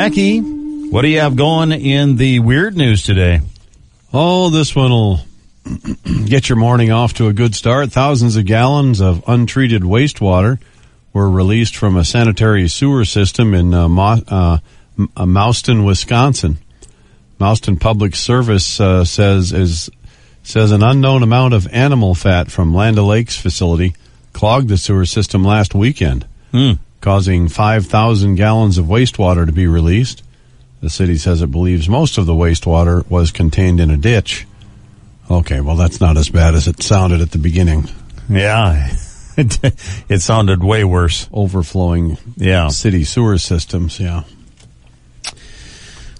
Mackey, what do you have going in the weird news today? Oh, this one will get your morning off to a good start. Thousands of gallons of untreated wastewater were released from a sanitary sewer system in uh, Mo- uh, uh, Mauston, Wisconsin. Mauston Public Service uh, says is says an unknown amount of animal fat from Land O'Lakes facility clogged the sewer system last weekend, Hmm. Causing 5,000 gallons of wastewater to be released. The city says it believes most of the wastewater was contained in a ditch. Okay, well, that's not as bad as it sounded at the beginning. Yeah, it, it sounded way worse. Overflowing Yeah. city sewer systems, yeah.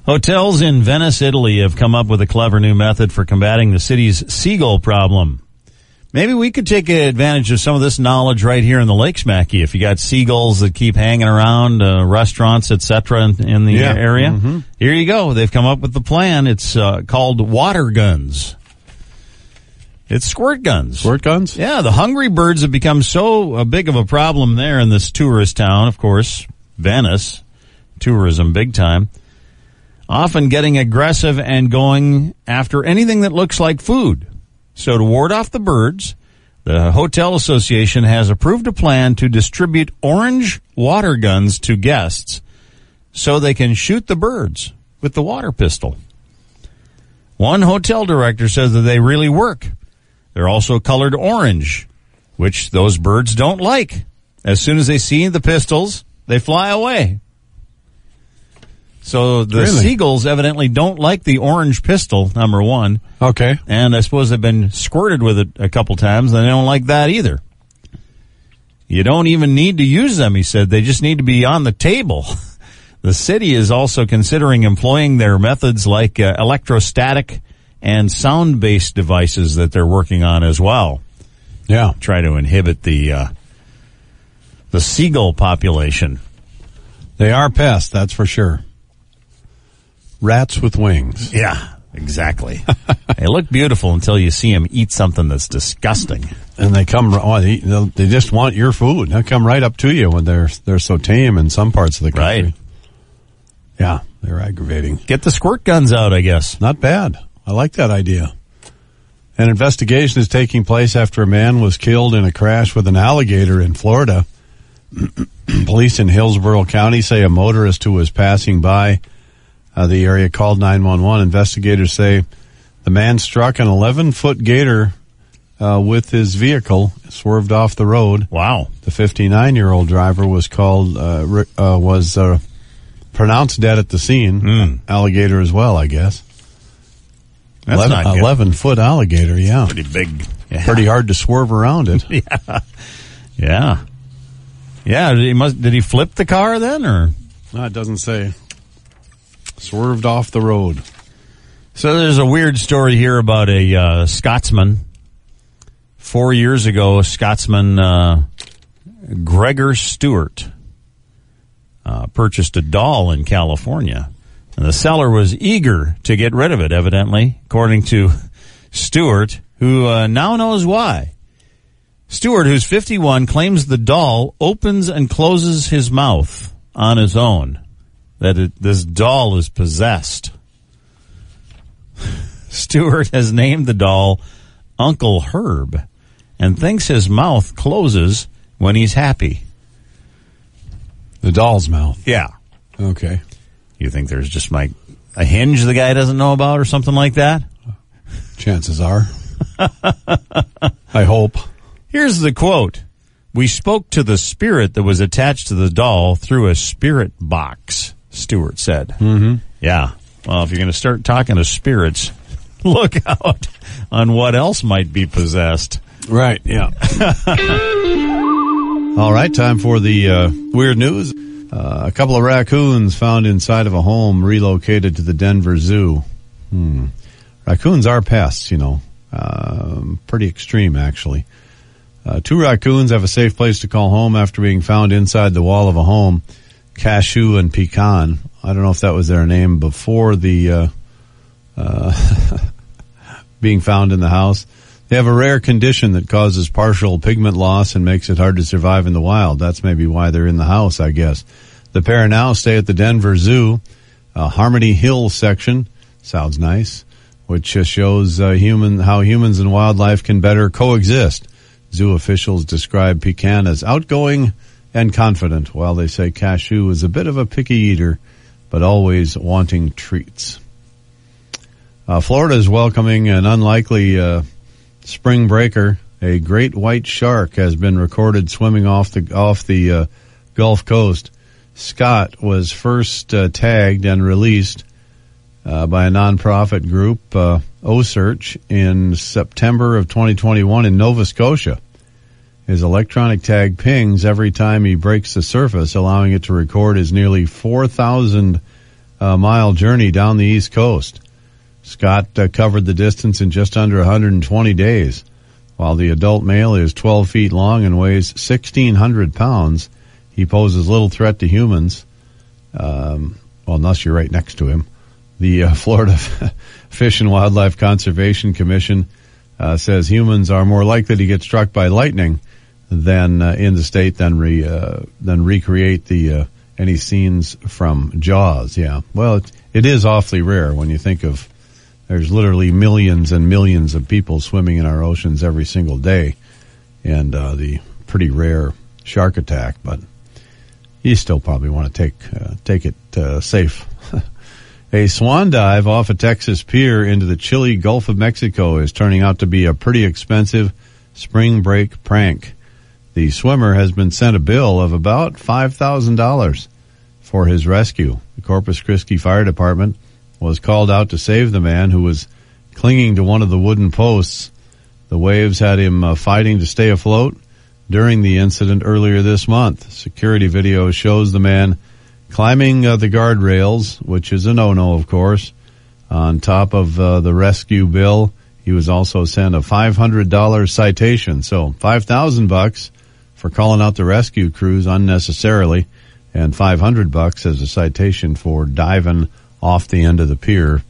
Hotels in Venice, Italy have come up with a clever new method for combating the city's seagull problem. Maybe we could take advantage of some of this knowledge right here in the Lakes, Mackie. If you got seagulls that keep hanging around uh, restaurants, etc., in, in the Yeah. area, Mhm. here you go. They've come up with the plan. It's uh, called water guns. It's squirt guns. Squirt guns? Yeah, the hungry birds have become so uh, big of a problem there in this tourist town, of course, Venice. Tourism big time. Often getting aggressive and going after anything that looks like food. So to ward off the birds, the Hotel Association has approved a plan to distribute orange water guns to guests so they can shoot the birds with the water pistol. One hotel director says that they really work. They're also colored orange, which those birds don't like. As soon as they see the pistols, they fly away. So the Really? seagulls evidently don't like the orange pistol, number one. Okay. And I suppose they've been squirted with it a couple times and they don't like that either. You don't even need to use them, he said. They just need to be on the table. The city is also considering employing their methods like uh, electrostatic and sound-based devices that they're working on as well. Yeah. Try to inhibit the uh, the seagull population. They are pests, that's for sure. Rats with wings. Yeah, exactly. they look beautiful until you see them eat something that's disgusting. And they come, oh, they, they'll- just want your food. They'll come right up to you when they're, they're so tame in some parts of the country. Right. Yeah, they're aggravating. Get the squirt guns out, I guess. Not bad. I like that idea. An investigation is taking place after a man was killed in a crash with an alligator in Florida. Police in Hillsborough County say a motorist who was passing by uh, the area called 911. Investigators say the man struck an 11 foot gator uh, with his vehicle, swerved off the road. Wow. The 59 year old driver was called, uh, uh, was uh, pronounced dead at the scene. Hmm. Alligator as well, I guess. That's 11, not good. 11 foot alligator, yeah. Pretty big. Yeah. Pretty hard to swerve around it. Yeah. Yeah. Did he must? Did he flip the car then, or? No, it doesn't say. Swerved off the road. So there's a weird story here about a uh, Scotsman. Four years ago, a Scotsman uh, Gregor Stewart uh, purchased a doll in California, and the seller was eager to get rid of it. Evidently, according to Stewart, who uh, now knows why. Stewart, who's 51, claims the doll opens and closes his mouth on his own. That it, this doll is possessed. Stewart has named the doll Uncle Herb and thinks his mouth closes when he's happy. The doll's mouth. Yeah. Okay. You think there's just like a hinge the guy doesn't know about or something like that? Chances are. I hope. Here's the quote. We spoke to the spirit that was attached to the doll through a spirit box, Stewart said. Mm-hmm. Yeah. Well, if you're going to start talking to spirits, look out on what else might be possessed. Right, yeah. All right, time for the uh, weird news. Uh, a couple of raccoons found inside of a home relocated to the Denver Zoo. Hmm. Raccoons are pests, you know. Um, pretty extreme, actually. Uh, two raccoons have a safe place to call home after being found inside the wall of a home. Cashew and Pecan. I don't know if that was their name before the uh, uh, being found in the house. They have a rare condition that causes partial pigment loss and makes it hard to survive in the wild. That's maybe why they're in the house, I guess. The pair now stay at the Denver Zoo, uh, Harmony Hill section. Sounds nice, which shows uh, human how humans and wildlife can better coexist. Zoo officials describe Pecan as outgoing and confident, while they say Cashew is a bit of a picky eater, but always wanting treats. Uh, Florida is welcoming an unlikely uh, spring breaker. A great white shark has been recorded swimming off the off the uh, Gulf Coast. Scott was first uh, tagged and released uh, by a nonprofit group, uh, OCEARCH, in September of 2021 in Nova Scotia. His electronic tag pings every time he breaks the surface, allowing it to record his nearly 4,000 uh, mile journey down the East Coast. Scott uh, covered the distance in just under 120 days. While the adult male is 12 feet long and weighs 1,600 pounds, he poses little threat to humans. Um, well, unless you're right next to him. The uh, Florida Fish and Wildlife Conservation Commission uh, says humans are more likely to get struck by lightning than uh, in the state than re, uh, than recreate the uh, any scenes from Jaws. Yeah, well, it, it is awfully rare when you think of there's literally millions and millions of people swimming in our oceans every single day, and uh, the pretty rare shark attack. But you still probably want to take uh, take it uh, safe. a swan dive off a Texas pier into the chilly Gulf of Mexico is turning out to be a pretty expensive spring break prank. The swimmer has been sent a bill of about five thousand dollars for his rescue. The Corpus Christi Fire Department was called out to save the man who was clinging to one of the wooden posts. The waves had him uh, fighting to stay afloat during the incident earlier this month. Security video shows the man climbing uh, the guardrails, which is a no-no, of course. On top of uh, the rescue bill, he was also sent a $500 citation. So 5000 bucks for calling out the rescue crews unnecessarily and 500 bucks as a citation for diving off the end of the pier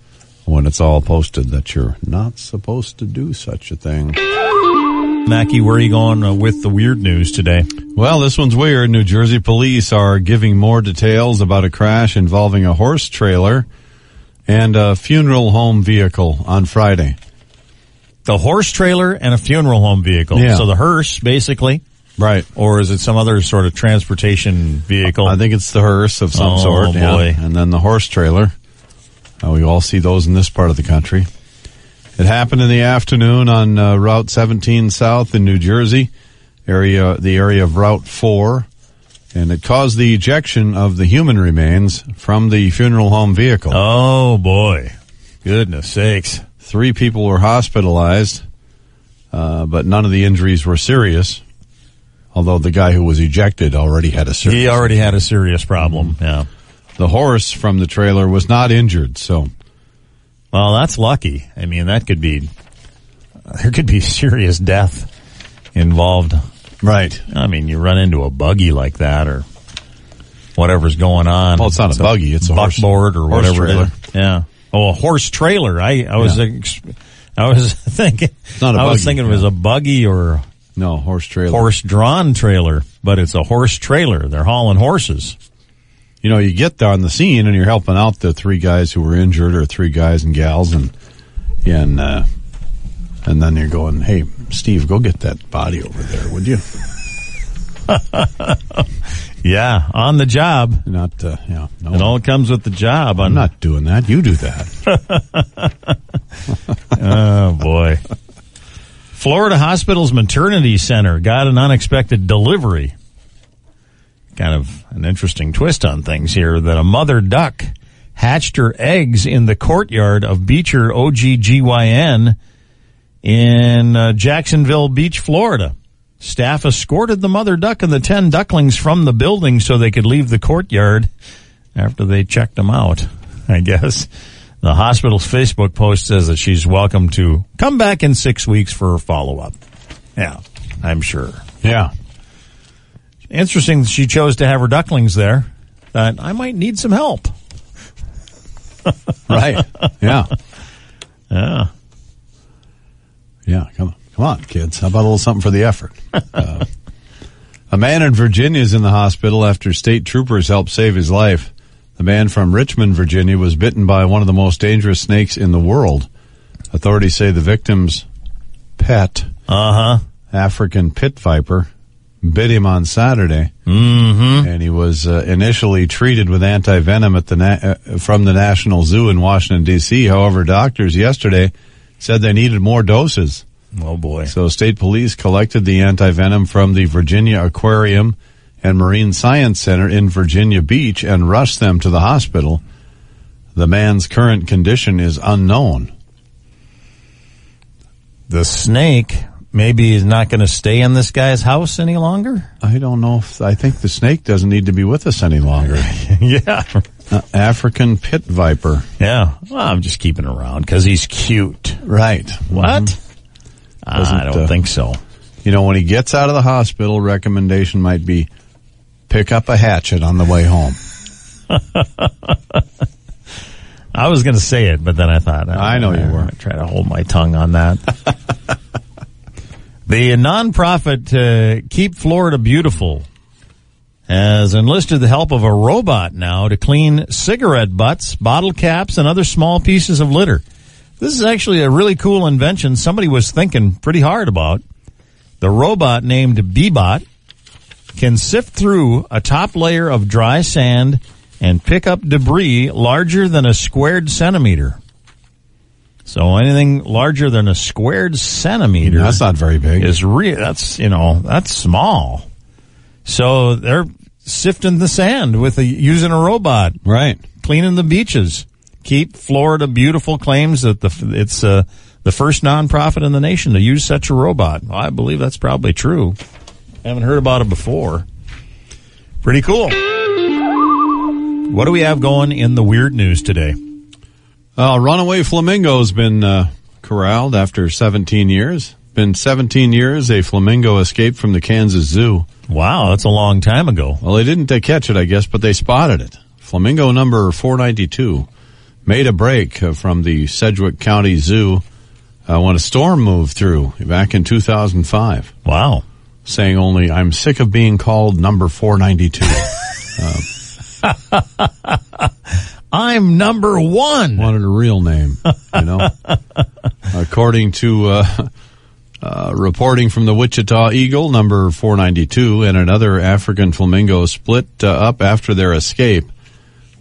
when it's all posted that you're not supposed to do such a thing. Mackie, where are you going uh, with the weird news today? Well, this one's weird. New Jersey police are giving more details about a crash involving a horse trailer and a funeral home vehicle on Friday. The horse trailer and a funeral home vehicle. Yeah. So the hearse, basically, Right. or is it some other sort of transportation vehicle? I think it's the hearse of some Oh, sort. yeah. boy. And then the horse trailer. Uh, we all see those in this part of the country. It happened in the afternoon on uh, Route 17 South in New Jersey, area the area of Route 4, and it caused the ejection of the human remains from the funeral home vehicle. oh boy, goodness sakes! Three people were hospitalized, uh, but none of the injuries were serious. Although the guy who was ejected already had a serious. He already had a serious problem. Mm-hmm. Yeah. The horse from the trailer was not injured, so Well, that's lucky. I mean, that could be there could be serious death involved. right. I mean, you run into a buggy like that, or whatever's going on. Well, it's not a buggy, it's a horse- buckboard or whatever. trailer. Yeah. Oh, a horse trailer. I I was Yeah. I was thinking. not a I was buggy, thinking it was a buggy or No horse trailer. horse drawn trailer, but it's a horse trailer. They're hauling horses. you know, you get there on the scene and you're helping out the three guys who were injured or three guys and gals and, and, uh, and then you're going, hey, Steve, go get that body over there, would you? Yeah, on the job. Not, uh, yeah, no, It all comes with the job. I'm not doing that. You do that. Oh boy. Florida Hospital's maternity center got an unexpected delivery. Kind of an interesting twist on things here that a mother duck hatched her eggs in the courtyard of Beecher OB-GYN in uh, Jacksonville Beach, Florida. Staff escorted the mother duck and the 10 ducklings from the building so they could leave the courtyard after they checked them out, I guess. The hospital's Facebook post says that she's welcome to come back in six weeks for a follow up. Yeah, I'm sure. yeah. Interesting that she chose to have her ducklings there. That I might need some help. Right. Yeah. Yeah. Yeah. Come on. Come on, kids. How about a little something for the effort? Uh, A man in Virginia is in the hospital after state troopers helped save his life. The man from Richmond, Virginia was bitten by one of the most dangerous snakes in the world. Authorities say the victim's pet, Uh huh. African pit viper, bit him on Saturday, Mm-hmm. and he was uh, initially treated with anti-venom at the na- uh, from the National Zoo in Washington D.C. However, doctors yesterday said they needed more doses. Oh boy. So state police collected the anti-venom from the Virginia Aquarium and Marine Science Center in Virginia Beach and rushed them to the hospital. The man's current condition is unknown. The snake maybe is not going to stay in this guy's house any longer. I don't know if I think the snake doesn't need to be with us any longer. yeah. Uh, African pit viper. Yeah. Well, I'm just keeping around because he's cute. Right. What? I Doesn't, don't uh, think so. You know, when he gets out of the hospital, recommendation might be pick up a hatchet on the way home. I was going to say it, but then I thought I know you I'm were. gonna Try to hold my tongue on that. the nonprofit uh, Keep Florida Beautiful has enlisted the help of a robot now to clean cigarette butts, bottle caps, and other small pieces of litter. This is actually a really cool invention somebody was thinking pretty hard about. The robot named Bebot can sift through a top layer of dry sand and pick up debris larger than a squared centimeter. So anything larger than a squared centimeter That's not very big. is real. That's you know that's small. So they're sifting the sand with a using a robot, Right. cleaning the beaches. Keep Florida beautiful claims that the it's uh, the first nonprofit in the nation to use such a robot. Well, I believe that's probably true. Haven't heard about it before. Pretty cool. What do we have going in the weird news today? Uh, runaway flamingo's been uh, corralled after 17 years. Been 17 years, a flamingo escaped from the Kansas Zoo. Wow, that's a long time ago. Well, they didn't catch it, I guess, but they spotted it. Flamingo number 492 made a break uh, from the Sedgwick County Zoo uh, when a storm moved through back in 2005, Wow. Saying only, I'm sick of being called number 492. I'm number one. wanted a real name, you know. According to uh, uh, reporting from the Wichita Eagle, number 492, and another African flamingo split uh, up after their escape,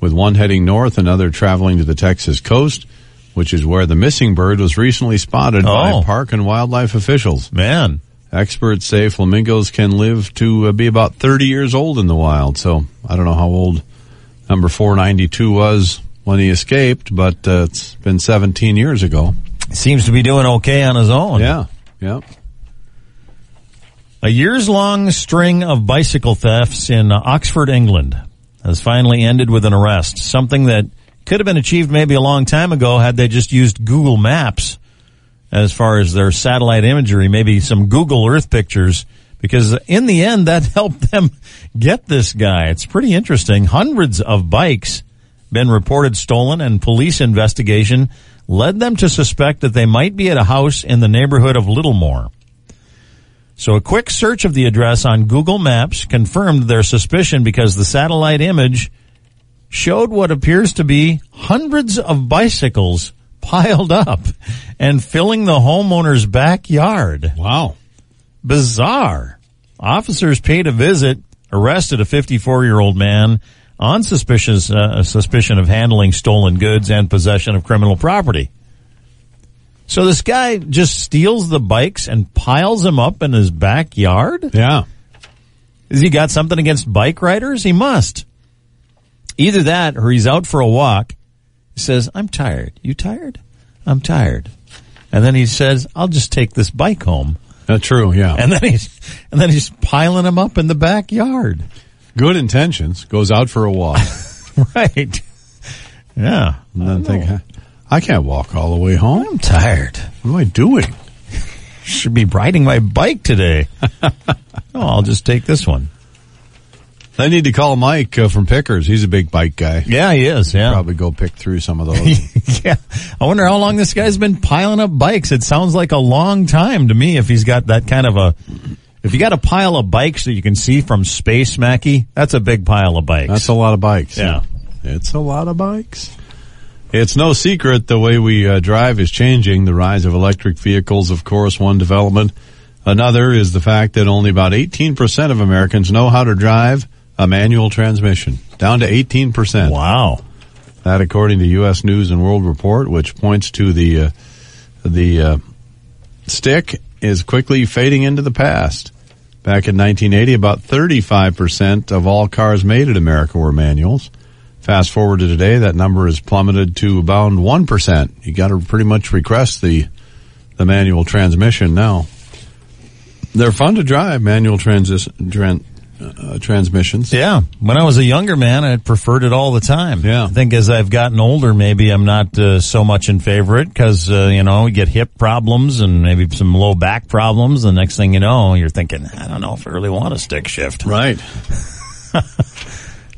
with one heading north, another traveling to the Texas coast, which is where the missing bird was recently spotted Oh. by park and wildlife officials. Man. Experts say flamingos can live to uh, be about 30 years old in the wild, so I don't know how old number 492 was when he escaped, but uh, it's been 17 years ago. Seems to be doing okay on his own. Yeah, yeah. A years long string of bicycle thefts in Oxford, England has finally ended with an arrest. Something that could have been achieved maybe a long time ago had they just used Google Maps as far as their satellite imagery, maybe some Google Earth pictures, because in the end that helped them get this guy. It's pretty interesting. Hundreds of bikes been reported stolen and police investigation led them to suspect that they might be at a house in the neighborhood of Littlemore. So a quick search of the address on Google Maps confirmed their suspicion because the satellite image showed what appears to be hundreds of bicycles piled up and filling the homeowner's backyard. Wow. Bizarre. Officers paid a visit, arrested a 54 year old man on suspicious, uh, suspicion of handling stolen goods and possession of criminal property. So this guy just steals the bikes and piles them up in his backyard? Yeah. Has he got something against bike riders? He must. Either that or he's out for a walk. He says, I'm tired. You tired? I'm tired. And then he says, I'll just take this bike home. That's true, yeah. And then he's, and then he's piling them up in the backyard. Good intentions, goes out for a walk, Right. Yeah. and then think, I can't walk all the way home. I'm tired. What am I doing? Should be riding my bike today. oh, I'll just take this one. I need to call Mike uh, from Pickers. He's a big bike guy. Yeah, he is. Yeah. Probably go pick through some of those. yeah. I wonder how long this guy's been piling up bikes. It sounds like a long time to me if he's got that kind of a, If you got a pile of bikes that you can see from space, Mackie, that's a big pile of bikes. That's a lot of bikes. Yeah. It's a lot of bikes. It's no secret the way we uh, drive is changing. The rise of electric vehicles, of course, one development. Another is the fact that only about 18% of Americans know how to drive a manual transmission. Down to 18%. wow. That according to U.S. News and World Report, which points to the, uh, the, uh, stick is quickly fading into the past. Back in 1980, about 35% of all cars made in America were manuals. Fast forward to today, that number has plummeted to about 1%. You got to pretty much request the, the manual transmission now. They're fun to drive, manual transis, tran, uh, transmissions. Yeah. When I was a younger man, I preferred it all the time. Yeah. I think as I've gotten older, maybe I'm not uh, so much in favor of it because, uh, you know, you get hip problems and maybe some low back problems. The next thing you know, you're thinking, I don't know if I really want a stick shift. Right.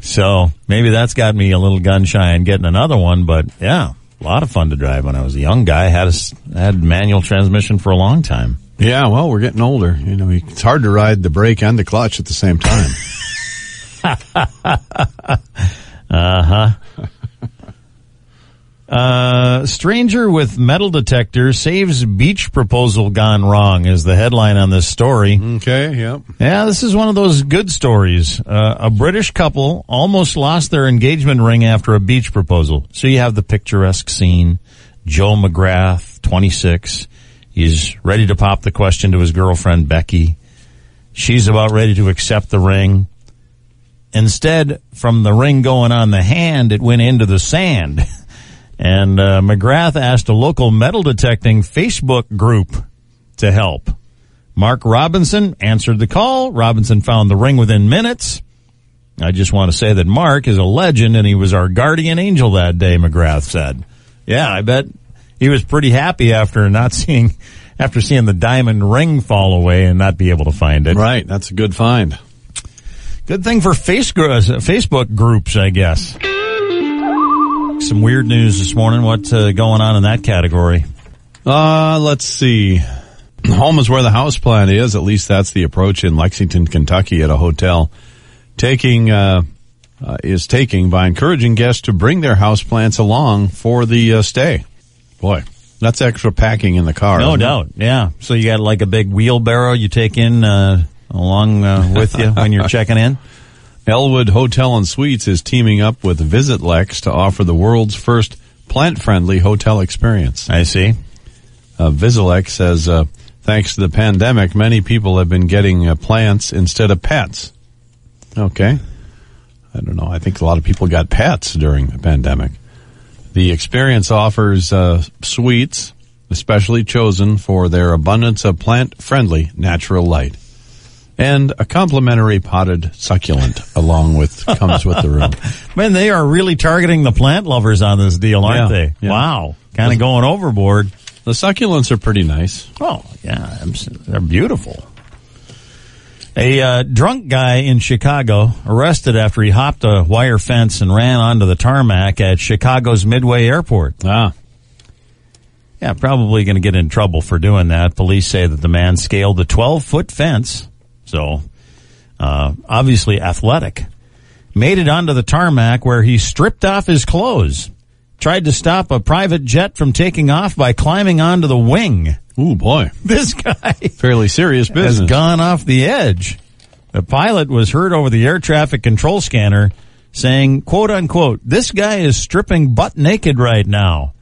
So maybe that's got me a little gun shy on getting another one, but yeah, a lot of fun to drive when I was a young guy. Had a, had manual transmission for a long time. Yeah, well, we're getting older. You know, it's hard to ride the brake and the clutch at the same time. Uh huh. Uh, stranger with metal detector saves beach proposal gone wrong is the headline on this story. okay, yep. Yeah, this is one of those good stories. Uh, a British couple almost lost their engagement ring after a beach proposal. So you have the picturesque scene. Joe McGrath, 26. He's ready to pop the question to his girlfriend, Becky. She's about ready to accept the ring. Instead, from the ring going on the hand, it went into the sand. And uh, McGrath asked a local metal detecting Facebook group to help. Mark Robinson answered the call. Robinson found the ring within minutes. I just want to say that Mark is a legend and he was our guardian angel that day, McGrath said. Yeah, I bet he was pretty happy after not seeing, after seeing the diamond ring fall away and not be able to find it. Right, that's a good find. Good thing for face, uh, Facebook groups, I guess. Some weird news this morning. What's uh, going on in that category? Uh, let's see. Home is where the house plan is. At least that's the approach in Lexington, Kentucky at a hotel. Taking, uh, uh, is taking by encouraging guests to bring their house plants along for the uh, stay. Boy, that's extra packing in the car. No isn't it? doubt. Yeah. So you got like a big wheelbarrow you take in uh, along uh, with you when you're checking in. Elwood Hotel and Suites is teaming up with Visit Lex to offer the world's first plant-friendly hotel experience. I see. Uh, Visit Lex says, uh, thanks to the pandemic, many people have been getting uh, plants instead of pets. Okay. I don't know. I think a lot of people got pets during the pandemic. The experience offers uh, suites, especially chosen for their abundance of plant-friendly natural light, and a complimentary potted succulent along with comes with the room. Man, they are really targeting the plant lovers on this deal, aren't Yeah, they? yeah. Wow. Kind of going overboard. The succulents are pretty nice. Oh, yeah. They're beautiful. A uh, drunk guy in Chicago arrested after he hopped a wire fence and ran onto the tarmac at Chicago's Midway Airport. Ah, Yeah, probably going to get in trouble for doing that. Police say that the man scaled the 12 foot fence, so uh, obviously athletic. Made it onto the tarmac where he stripped off his clothes. Tried to stop a private jet from taking off by climbing onto the wing. ooh boy, This guy fairly serious business. has gone off the edge. The pilot was heard over the air traffic control scanner saying, quote unquote, this guy is stripping butt naked right now.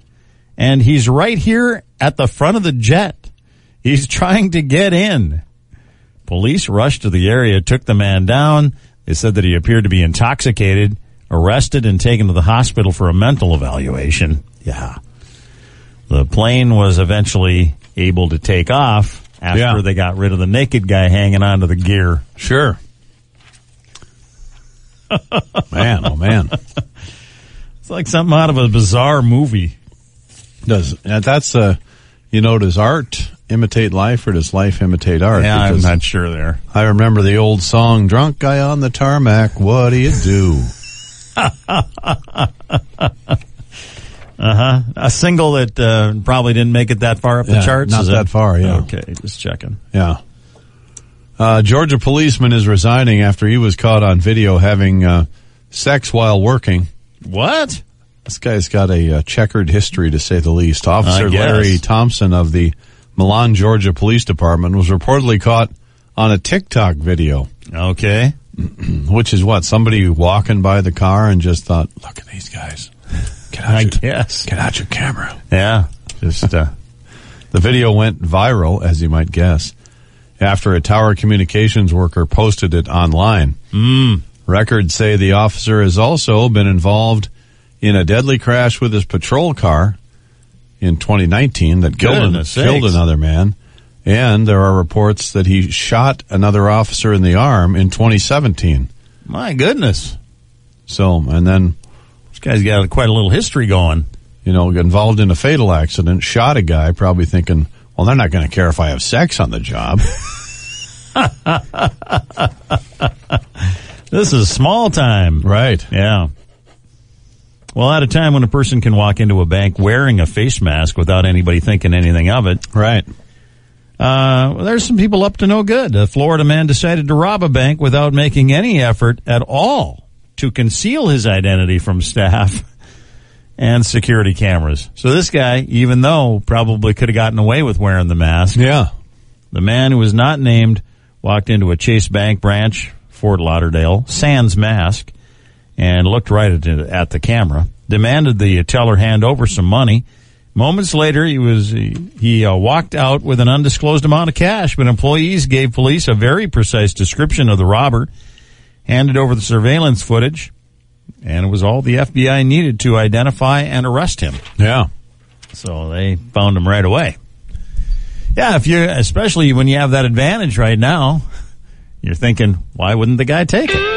And he's right here at the front of the jet. He's trying to get in. Police rushed to the area, took the man down. They said that he appeared to be intoxicated, arrested and taken to the hospital for a mental evaluation. Yeah. The plane was eventually able to take off after Yeah. they got rid of the naked guy hanging onto the gear. Sure. man, oh man. It's like something out of a bizarre movie. Does that's uh you know, does art imitate life or does life imitate art? Yeah, I'm not sure there. I remember the old song, Drunk Guy on the Tarmac, what do you do? A single that uh, probably didn't make it that far up the Yeah, charts. not is that it? far, yeah. Okay, just checking. Yeah. Uh, Georgia policeman is resigning after he was caught on video having uh, sex while working. What? This guy's got a uh, checkered history, to say the least. Officer guess. Larry Thompson of the Milan, Georgia Police Department was reportedly caught on a TikTok video, Okay. which is what somebody walking by the car and just thought, "Look at these guys! Get out, I your, guess. get out your camera!" Yeah. Just uh, the video went viral, as you might guess, after a tower communications worker posted it online. Mm. Records say the officer has also been involved in a deadly crash with his patrol car in 2019 that killed, an- killed another man. And there are reports that he shot another officer in the arm in 2017. My goodness. So, and then, This guy's got quite a little history going. you know, involved in a fatal accident, shot a guy, probably thinking, well, they're not going to care if I have sex on the job. This is small time. right. Yeah. Well, at a time when a person can walk into a bank wearing a face mask without anybody thinking anything of it, Right. Uh, well, there's some people up to no good. A Florida man decided to rob a bank without making any effort at all to conceal his identity from staff and security cameras. So this guy, even though probably could have gotten away with wearing the mask, Yeah. the man who was not named walked into a Chase Bank branch, Fort Lauderdale, sans mask, and looked right at, at the camera. Demanded the teller hand over some money. Moments later, he was he, he uh, walked out with an undisclosed amount of cash. But employees gave police a very precise description of the robber, handed over the surveillance footage, and it was all the FBI needed to identify and arrest him. Yeah. So they found him right away. Yeah, if you, especially when you have that advantage right now, you're thinking, why wouldn't the guy take it?